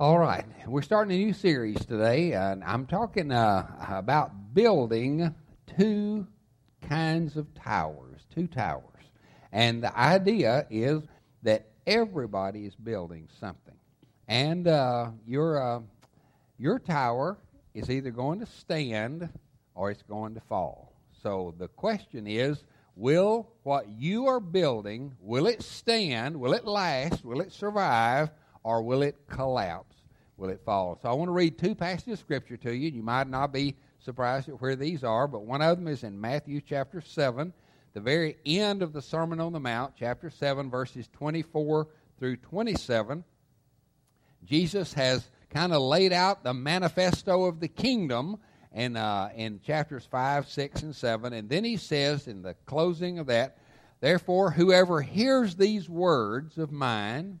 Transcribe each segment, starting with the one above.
All right, we're starting a new series today, and I'm talking uh, about building two kinds of towers, two towers. And the idea is that everybody is building something. And uh, your, uh, your tower is either going to stand or it's going to fall. So the question is, will what you are building, will it stand, will it last, will it survive, or will it collapse? Will it fall? So I want to read two passages of Scripture to you. You might not be surprised at where these are, but one of them is in Matthew chapter 7, the very end of the Sermon on the Mount, chapter 7, verses 24 through 27. Jesus has kind of laid out the manifesto of the kingdom in, uh, in chapters 5, 6, and 7. And then he says in the closing of that, Therefore, whoever hears these words of mine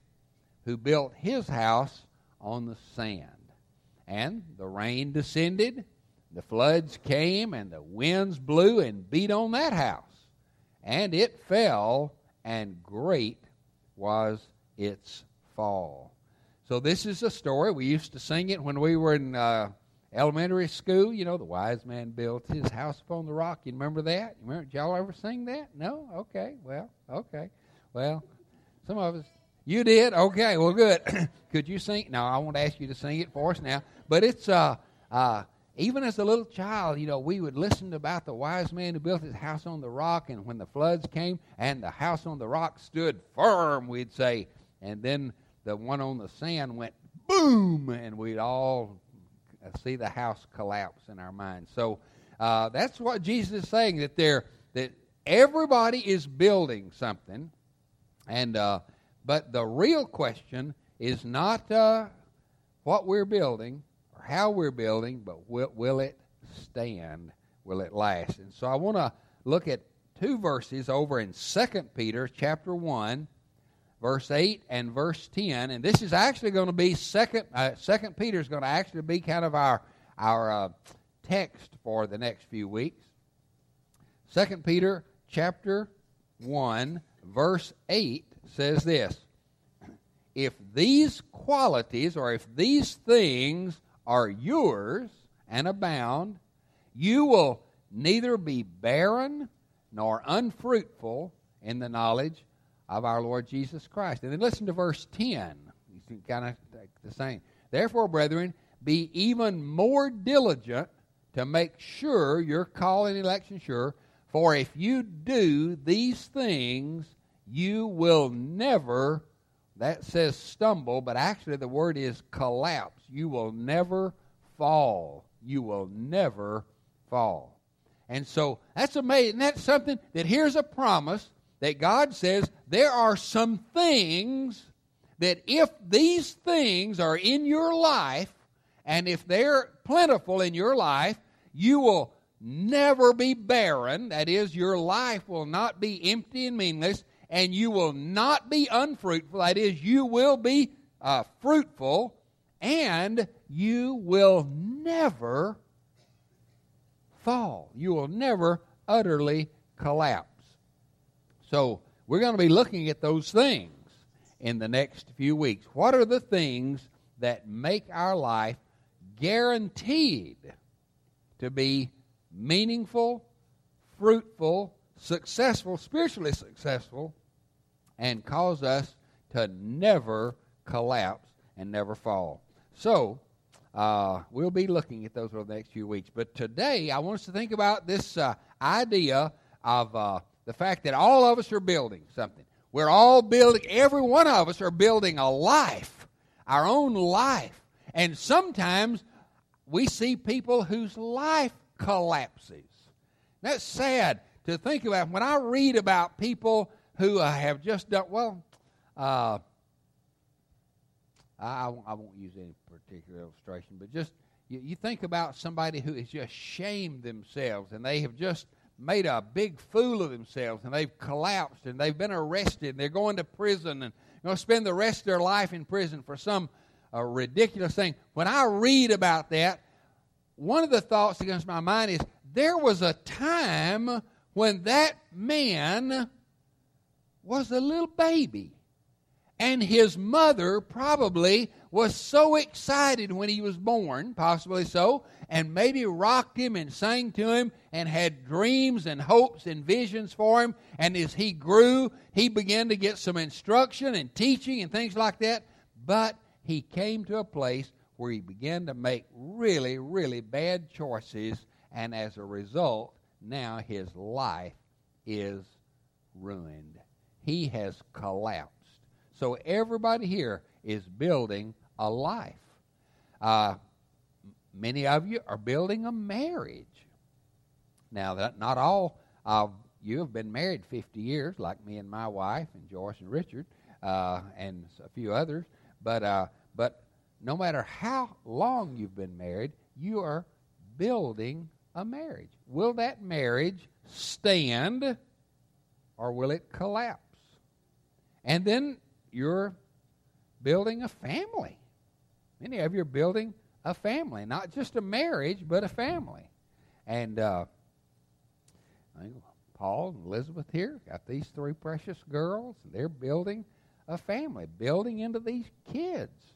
who built his house on the sand. And the rain descended, the floods came, and the winds blew and beat on that house. And it fell, and great was its fall. So, this is a story. We used to sing it when we were in uh, elementary school. You know, the wise man built his house upon the rock. You remember that? You remember, did y'all ever sing that? No? Okay. Well, okay. Well, some of us you did? Okay, well, good. Could you sing? No, I won't ask you to sing it for us now. But it's, uh, uh, even as a little child, you know, we would listen about the wise man who built his house on the rock, and when the floods came and the house on the rock stood firm, we'd say, and then the one on the sand went boom, and we'd all see the house collapse in our minds. So uh, that's what Jesus is saying that there that everybody is building something, and uh, but the real question is not uh, what we're building or how we're building, but will, will it stand? Will it last? And so I want to look at two verses over in 2 Peter chapter 1, verse 8 and verse 10. And this is actually going to be 2nd, uh, 2 Peter is going to actually be kind of our, our uh, text for the next few weeks. 2 Peter chapter 1, verse 8 says this If these qualities or if these things are yours and abound, you will neither be barren nor unfruitful in the knowledge of our Lord Jesus Christ. And then listen to verse 10. You kind of the same. Therefore, brethren, be even more diligent to make sure your call and election sure. For if you do these things, you will never, that says stumble, but actually the word is collapse. You will never fall. You will never fall. And so that's amazing. That's something that here's a promise that God says there are some things that if these things are in your life, and if they're plentiful in your life, you will never be barren. That is, your life will not be empty and meaningless and you will not be unfruitful. That is, you will be uh, fruitful, and you will never fall. You will never utterly collapse. So, we're going to be looking at those things in the next few weeks. What are the things that make our life guaranteed to be meaningful, fruitful, successful, spiritually successful, and cause us to never collapse and never fall. So, uh, we'll be looking at those over the next few weeks. But today, I want us to think about this uh, idea of uh, the fact that all of us are building something. We're all building, every one of us are building a life, our own life. And sometimes we see people whose life collapses. That's sad to think about. When I read about people who uh, have just done, well, uh, I, I won't use any particular illustration, but just you, you think about somebody who has just shamed themselves and they have just made a big fool of themselves and they've collapsed and they've been arrested and they're going to prison and going to spend the rest of their life in prison for some uh, ridiculous thing. When I read about that, one of the thoughts that comes to my mind is there was a time when that man was a little baby. And his mother probably was so excited when he was born, possibly so, and maybe rocked him and sang to him and had dreams and hopes and visions for him. And as he grew, he began to get some instruction and teaching and things like that. But he came to a place where he began to make really, really bad choices. And as a result, now his life is ruined. He has collapsed. So everybody here is building a life. Uh, many of you are building a marriage. Now, that not all of you have been married 50 years, like me and my wife, and Joyce and Richard, uh, and a few others. But uh, but no matter how long you've been married, you are building a marriage. Will that marriage stand, or will it collapse? And then you're building a family. Many of you are building a family, not just a marriage, but a family. And uh, Paul and Elizabeth here got these three precious girls, and they're building a family, building into these kids.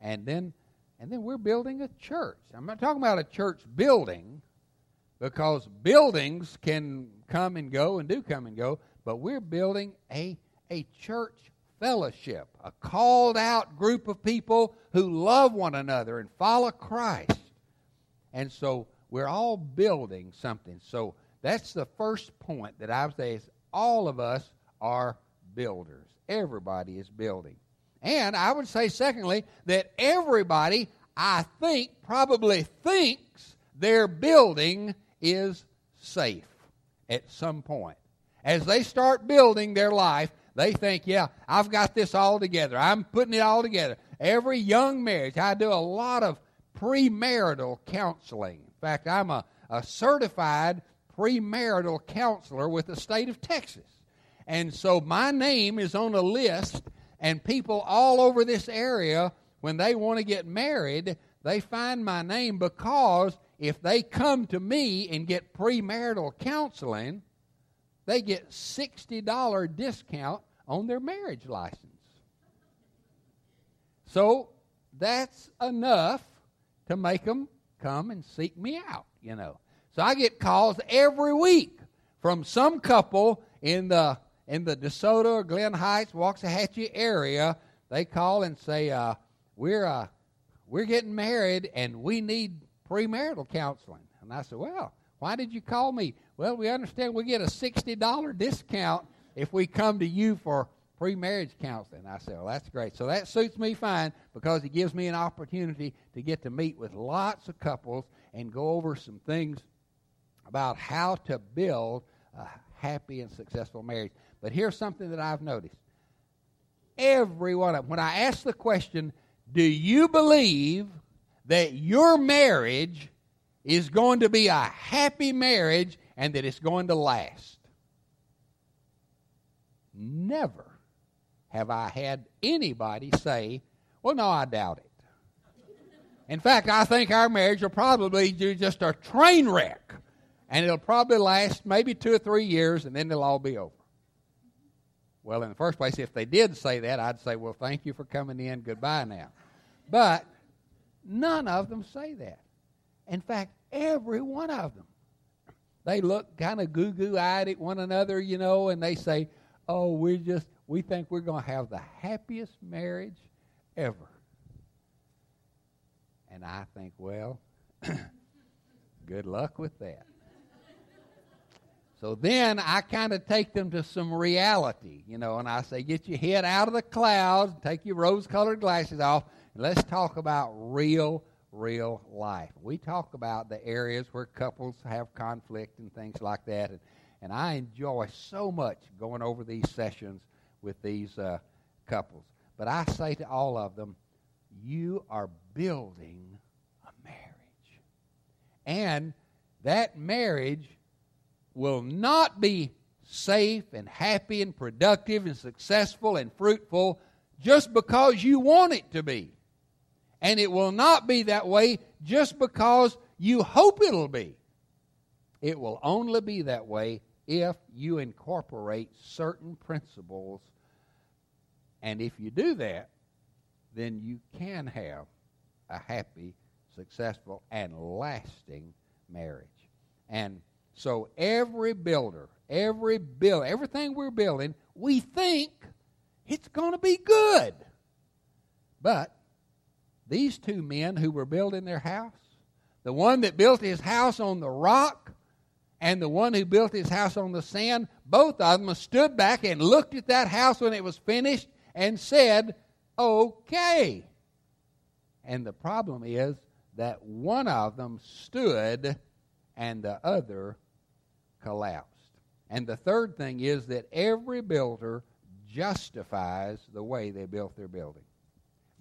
And then and then we're building a church. I'm not talking about a church building because buildings can come and go and do come and go, but we're building a a church fellowship, a called out group of people who love one another and follow Christ. And so we're all building something. So that's the first point that I would say is all of us are builders. Everybody is building. And I would say, secondly, that everybody, I think, probably thinks their building is safe at some point. As they start building their life, they think, yeah, I've got this all together. I'm putting it all together. Every young marriage, I do a lot of premarital counseling. In fact, I'm a, a certified premarital counselor with the state of Texas. And so my name is on a list, and people all over this area, when they want to get married, they find my name because if they come to me and get premarital counseling, they get $60 discount on their marriage license. So that's enough to make them come and seek me out, you know. So I get calls every week from some couple in the in the DeSoto or Glen Heights, Waxahachie area. They call and say, uh, "We're uh, we're getting married and we need premarital counseling." And I said, "Well, why did you call me?" Well, we understand we get a sixty dollar discount if we come to you for pre-marriage counseling. I said, well, that's great. So that suits me fine because it gives me an opportunity to get to meet with lots of couples and go over some things about how to build a happy and successful marriage. But here's something that I've noticed. Every one of them, when I ask the question, do you believe that your marriage is going to be a happy marriage and that it's going to last? Never have I had anybody say, well, no, I doubt it. In fact, I think our marriage will probably do just a train wreck. And it'll probably last maybe two or three years, and then it'll all be over. Well, in the first place, if they did say that, I'd say, well, thank you for coming in. Goodbye now. But none of them say that. In fact, every one of them. They look kind of goo goo eyed at one another, you know, and they say, oh, we're just, we think we're going to have the happiest marriage ever. And I think, well, good luck with that. So then I kind of take them to some reality, you know, and I say, get your head out of the clouds, take your rose colored glasses off, and let's talk about real, real life. We talk about the areas where couples have conflict and things like that. And, and I enjoy so much going over these sessions with these uh, couples. But I say to all of them, you are building a marriage. And that marriage will not be safe and happy and productive and successful and fruitful just because you want it to be. And it will not be that way just because you hope it'll be. It will only be that way if you incorporate certain principles. And if you do that, then you can have a happy, successful, and lasting marriage. And so every builder, every build, everything we're building, we think it's going to be good. But these two men who were building their house, the one that built his house on the rock and the one who built his house on the sand, both of them stood back and looked at that house when it was finished and said, Okay. And the problem is that one of them stood and the other collapsed. And the third thing is that every builder justifies the way they built their building.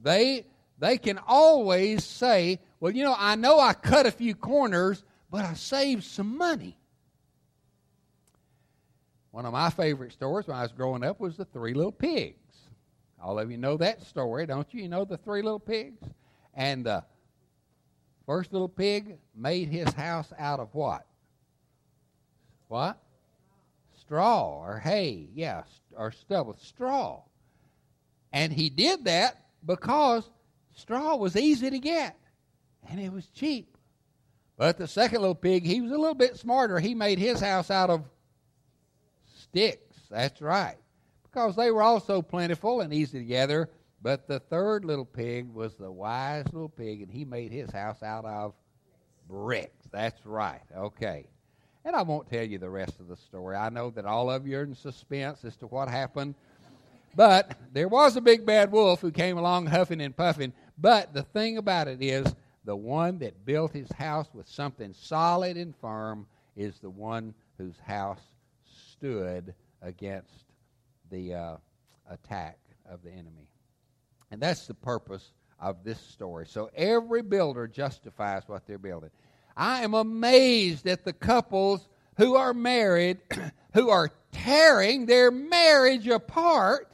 They they can always say, well, you know, I know I cut a few corners, but I saved some money. One of my favorite stories when I was growing up was the Three Little Pigs. All of you know that story, don't you? You know the Three Little Pigs? And the first little pig made his house out of what? What? Straw or hay, yeah, or stubble, straw. And he did that because straw was easy to get and it was cheap. But the second little pig, he was a little bit smarter. He made his house out of sticks. That's right. Because they were also plentiful and easy to gather. But the third little pig was the wise little pig, and he made his house out of bricks. That's right. Okay. And I won't tell you the rest of the story. I know that all of you are in suspense as to what happened. But there was a big bad wolf who came along huffing and puffing. But the thing about it is, the one that built his house with something solid and firm is the one whose house stood against the uh, attack of the enemy. And that's the purpose of this story. So every builder justifies what they're building. I am amazed at the couples who are married who are tearing their marriage apart,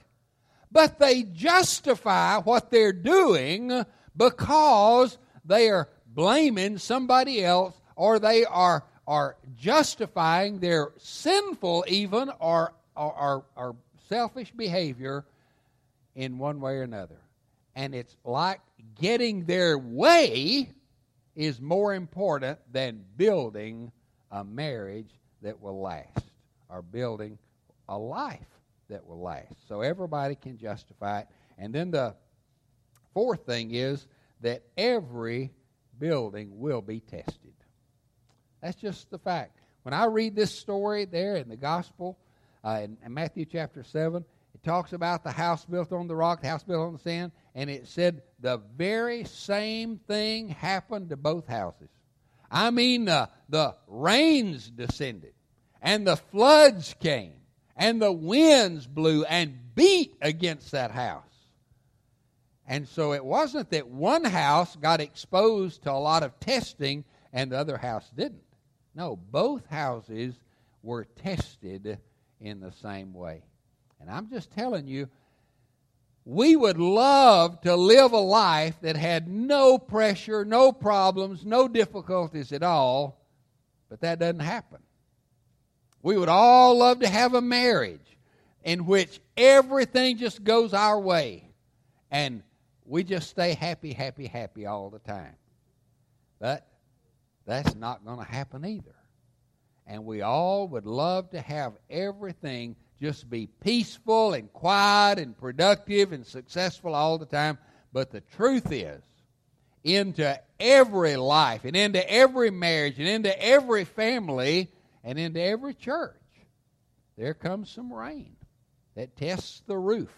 but they justify what they're doing because they are blaming somebody else or they are, are justifying their sinful, even or, or, or, selfish behavior in one way or another. And it's like getting their way is more important than building a marriage that will last or building a life that will last. So everybody can justify it. And then the fourth thing is that every building will be tested. That's just the fact. When I read this story there in the gospel, uh, in, in Matthew chapter 7, it talks about the house built on the rock, the house built on the sand, and it said the very same thing happened to both houses. I mean, uh, the rains descended, and the floods came, and the winds blew and beat against that house. And so it wasn't that one house got exposed to a lot of testing and the other house didn't. No, both houses were tested in the same way. And I'm just telling you, we would love to live a life that had no pressure, no problems, no difficulties at all, but that doesn't happen. We would all love to have a marriage in which everything just goes our way and we just stay happy, happy, happy all the time. But that's not going to happen either. And we all would love to have everything just be peaceful and quiet and productive and successful all the time. But the truth is, into every life and into every marriage and into every family and into every church, there comes some rain that tests the roof.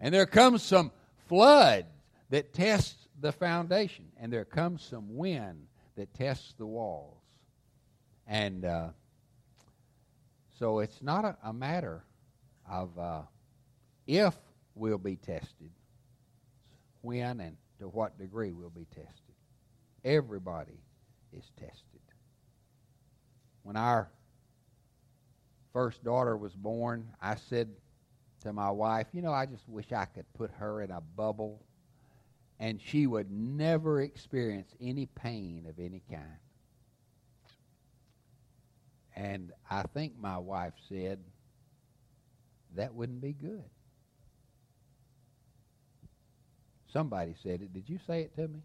And there comes some flood that tests the foundation. And there comes some wind that tests the walls. And uh, so it's not a, a matter of uh, if we'll be tested, when and to what degree we'll be tested. Everybody is tested. When our first daughter was born, I said to my wife, You know, I just wish I could put her in a bubble and she would never experience any pain of any kind. And I think my wife said, That wouldn't be good. Somebody said it. Did you say it to me?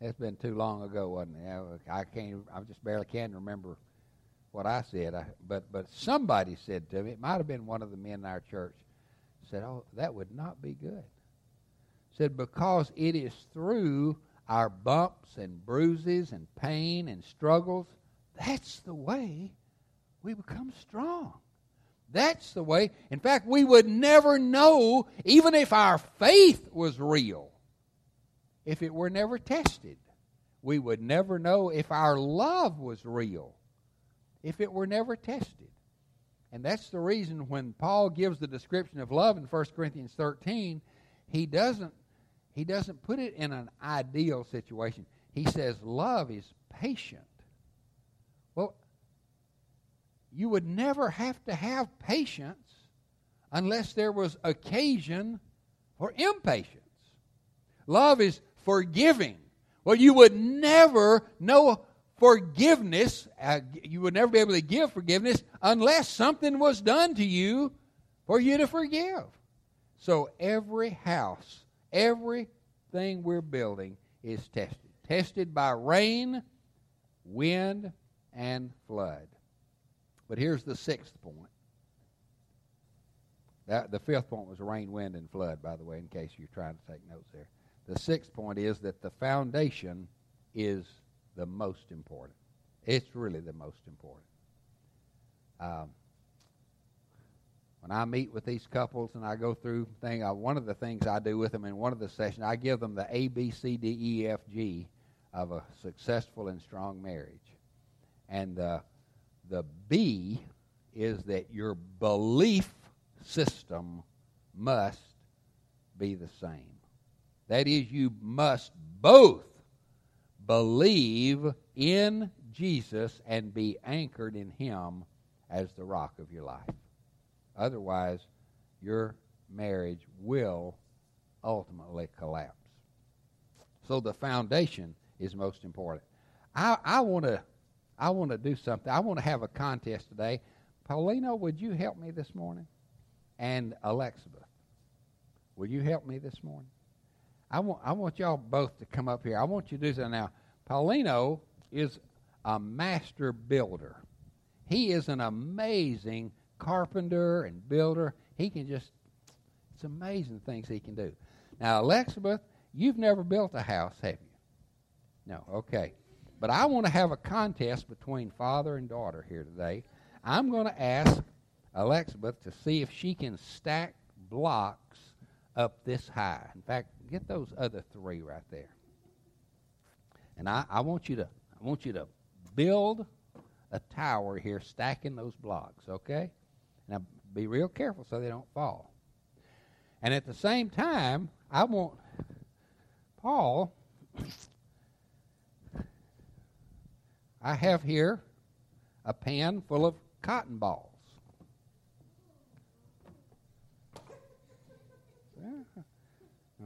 That's been too long ago, wasn't it? I can't. I just barely can remember what I said. I, but but somebody said to me. It might have been one of the men in our church. Said, "Oh, that would not be good." Said because it is through our bumps and bruises and pain and struggles. That's the way we become strong. That's the way. In fact, we would never know, even if our faith was real, if it were never tested. We would never know if our love was real, if it were never tested. And that's the reason when Paul gives the description of love in 1 Corinthians 13, he doesn't, he doesn't put it in an ideal situation. He says love is patient. Well, you would never have to have patience unless there was occasion for impatience. Love is forgiving. Well, you would never know forgiveness, uh, you would never be able to give forgiveness unless something was done to you for you to forgive. So every house, everything we're building is tested. Tested by rain, wind, and flood. But here's the sixth point. That, the fifth point was rain, wind, and flood, by the way, in case you're trying to take notes there. The sixth point is that the foundation is the most important. It's really the most important. Um, when I meet with these couples and I go through thing, uh, one of the things I do with them in one of the sessions, I give them the A, B, C, D, E, F, G of a successful and strong marriage. And uh, the B is that your belief system must be the same. That is, you must both believe in Jesus and be anchored in Him as the rock of your life. Otherwise, your marriage will ultimately collapse. So the foundation is most important. I, I want to I want to do something. I want to have a contest today. Paulino, would you help me this morning? And Alexabeth, will you help me this morning? I want I want y'all both to come up here. I want you to do something now. Paulino is a master builder. He is an amazing carpenter and builder. He can just it's amazing things he can do. Now, Alexabeth, you've never built a house, have you? No, okay. But I want to have a contest between father and daughter here today. I'm going to ask Alexabeth to see if she can stack blocks up this high. In fact, get those other three right there. And I, I want you to I want you to build a tower here, stacking those blocks, okay? Now be real careful so they don't fall. And at the same time, I want Paul I have here a pan full of cotton balls.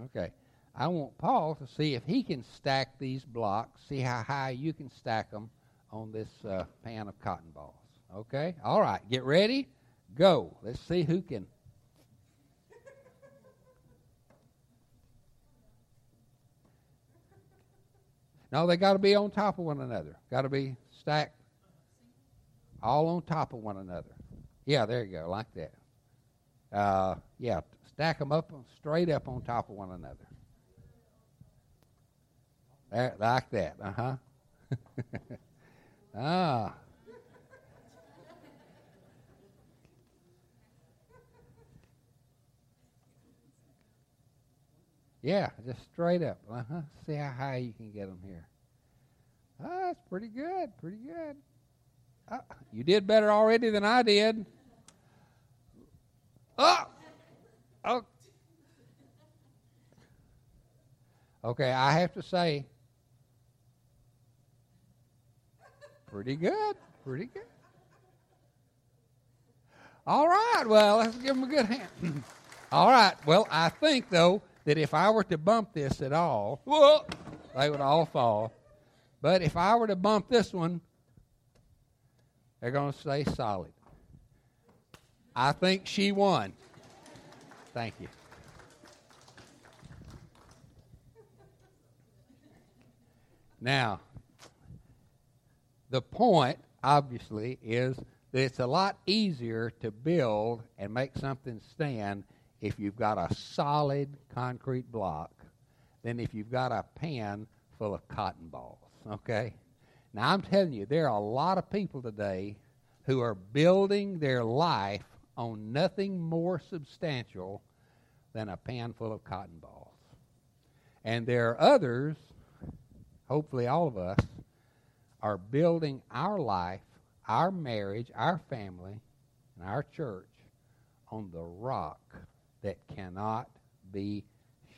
Okay. I want Paul to see if he can stack these blocks, see how high you can stack them on this uh, pan of cotton balls. Okay? All right. Get ready. Go. Let's see who can No, they got to be on top of one another. Got to be stacked all on top of one another. Yeah, there you go, like that. Uh, yeah, stack them up straight up on top of one another. There, like that. Uh huh. ah. Yeah, just straight up. Uh huh. See how high you can get them here. Ah, that's pretty good. Pretty good. Ah, you did better already than I did. Oh, oh. Okay, I have to say, pretty good. Pretty good. All right, well, let's give them a good hand. all right, well, I think, though, that if I were to bump this at all, whoa, they would all fall. But if I were to bump this one, they're going to stay solid. I think she won. Thank you. Now, the point, obviously, is that it's a lot easier to build and make something stand if you've got a solid concrete block than if you've got a pan full of cotton balls. Okay? Now, I'm telling you, there are a lot of people today who are building their life on nothing more substantial than a pan full of cotton balls. And there are others, hopefully all of us, are building our life, our marriage, our family, and our church on the rock that cannot be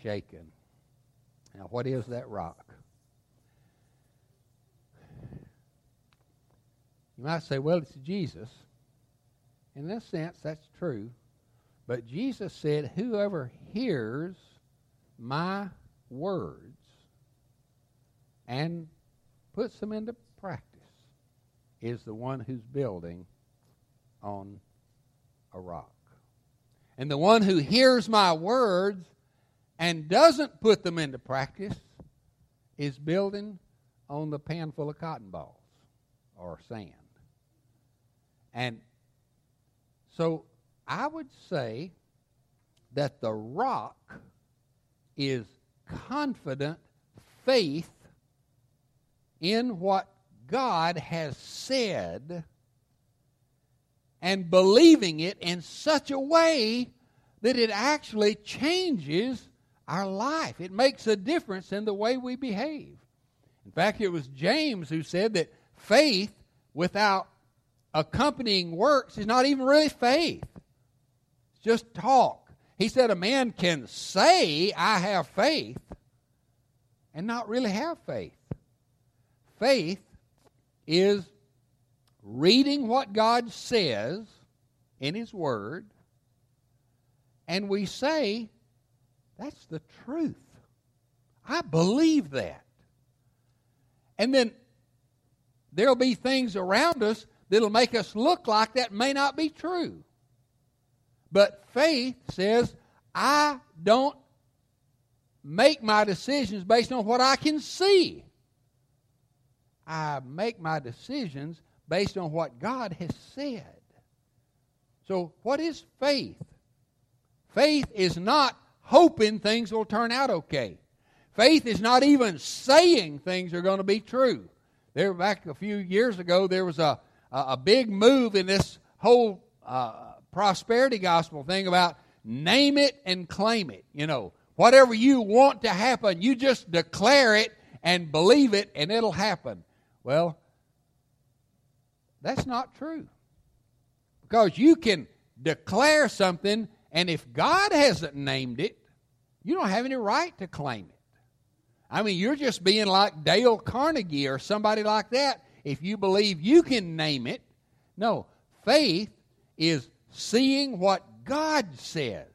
shaken. Now, what is that rock? You might say, well, it's Jesus. In this sense, that's true. But Jesus said, whoever hears my words and puts them into practice is the one who's building on a rock. And the one who hears my words and doesn't put them into practice is building on the pan full of cotton balls or sand. And so I would say that the rock is confident faith in what God has said and believing it in such a way that it actually changes our life. It makes a difference in the way we behave. In fact, it was James who said that faith without accompanying works is not even really faith. It's just talk. He said a man can say, I have faith, and not really have faith. Faith is reading what God says in His Word, and we say, that's the truth. I believe that. And then there'll be things around us that'll make us look like that may not be true. But faith says, I don't make my decisions based on what I can see. I make my decisions based on what God has said. So, what is faith? Faith is not hoping things will turn out okay. Faith is not even saying things are going to be true. There, back a few years ago, there was a a big move in this whole uh, prosperity gospel thing about name it and claim it. You know, whatever you want to happen, you just declare it and believe it, and it'll happen. Well, that's not true. Because you can declare something, and if God hasn't named it, you don't have any right to claim it. I mean, you're just being like Dale Carnegie or somebody like that if you believe you can name it. No, faith is seeing what God says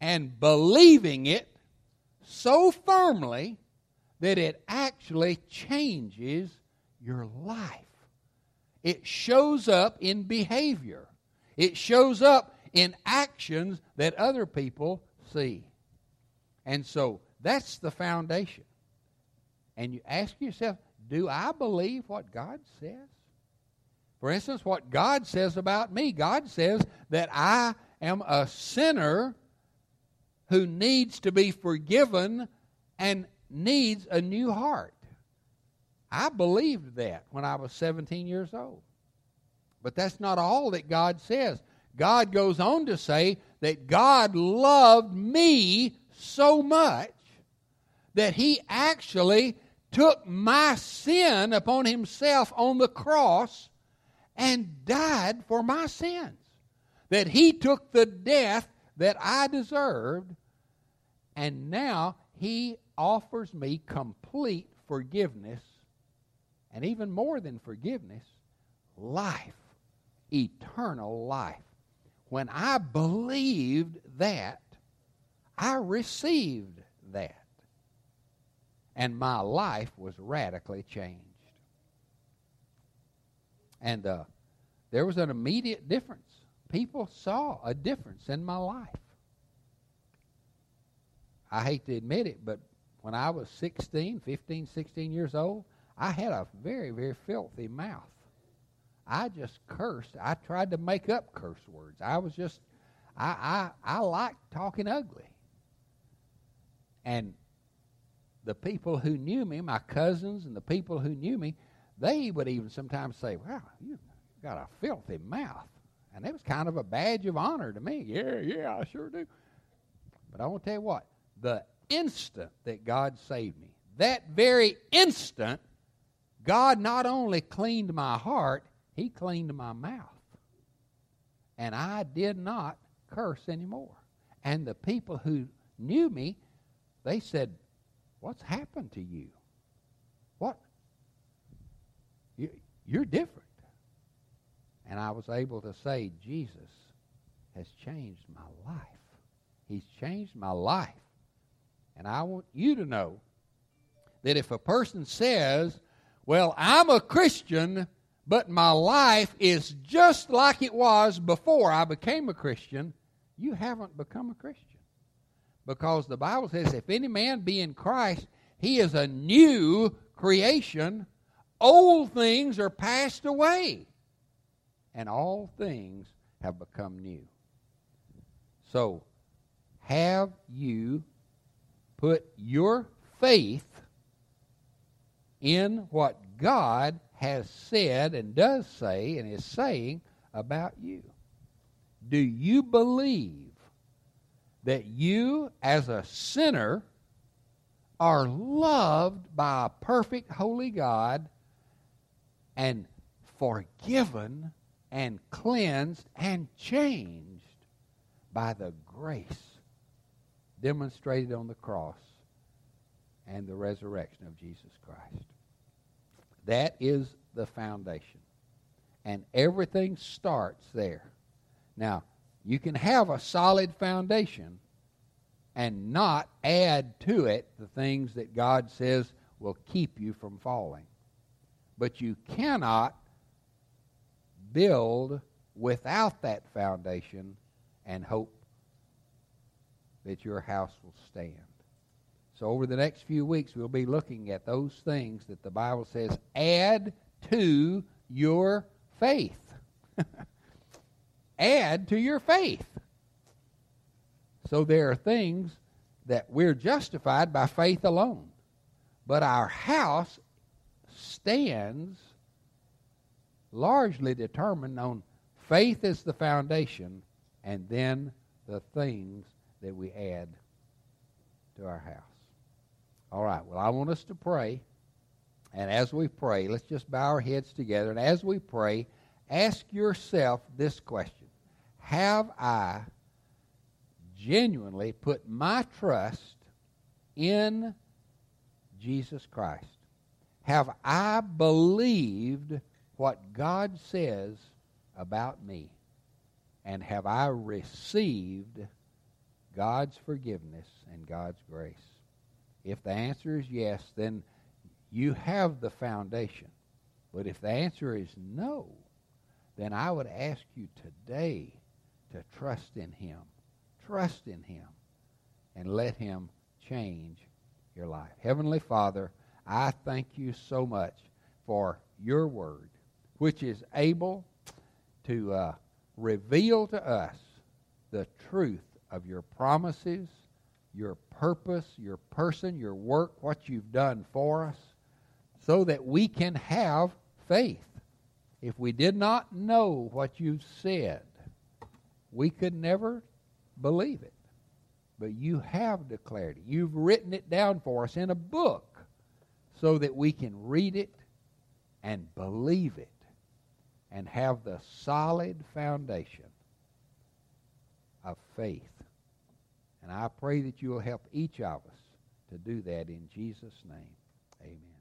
and believing it so firmly that it actually changes your life. It shows up in behavior, it shows up in actions that other people see. And so that's the foundation. And you ask yourself, do I believe what God says? For instance, what God says about me God says that I am a sinner who needs to be forgiven and needs a new heart. I believed that when I was 17 years old. But that's not all that God says. God goes on to say that God loved me so much that he actually took my sin upon himself on the cross and died for my sins. That he took the death that I deserved, and now He offers me complete forgiveness, and even more than forgiveness, life, eternal life. When I believed that, I received that. And my life was radically changed. And uh, there was an immediate difference. People saw a difference in my life. I hate to admit it, but when I was 16, 15, 16 years old, I had a very, very filthy mouth. I just cursed. I tried to make up curse words. I was just, I, I, I liked talking ugly. And the people who knew me, my cousins and the people who knew me, they would even sometimes say, Wow, you've got a filthy mouth. And it was kind of a badge of honor to me. Yeah, yeah, I sure do. But I want to tell you what, the instant that God saved me, that very instant, God not only cleaned my heart, He cleaned my mouth. And I did not curse anymore. And the people who knew me, they said, What's happened to you? What? You, you're different. And I was able to say, Jesus has changed my life. He's changed my life. And I want you to know that if a person says, Well, I'm a Christian, but my life is just like it was before I became a Christian, you haven't become a Christian. Because the Bible says, If any man be in Christ, he is a new creation. Old things are passed away, and all things have become new. So, have you put your faith in what God has said and does say and is saying about you? Do you believe that you, as a sinner, are loved by a perfect, holy God and forgiven and cleansed and changed by the grace demonstrated on the cross and the resurrection of Jesus Christ. That is the foundation. And everything starts there. Now, you can have a solid foundation and not add to it the things that God says will keep you from falling. But you cannot build without that foundation and hope that your house will stand. So, over the next few weeks, we'll be looking at those things that the Bible says add to your faith. add to your faith. So, there are things that we're justified by faith alone. But our house stands largely determined on faith as the foundation and then the things that we add to our house. All right, well, I want us to pray. And as we pray, let's just bow our heads together. And as we pray, ask yourself this question Have I genuinely put my trust in Jesus Christ? Have I believed what God says about me? And have I received God's forgiveness and God's grace? If the answer is yes, then you have the foundation. But if the answer is no, then I would ask you today to trust in Him. Trust in Him and let Him change your life. Heavenly Father, I thank you so much for your word, which is able to uh, reveal to us the truth of your promises, your purpose, your person, your work, what you've done for us, so that we can have faith. If we did not know what you've said, we could never believe it. But you have declared it. You've written it down for us in a book so that we can read it and believe it and have the solid foundation of faith and I pray that you will help each of us to do that in Jesus' name. Amen.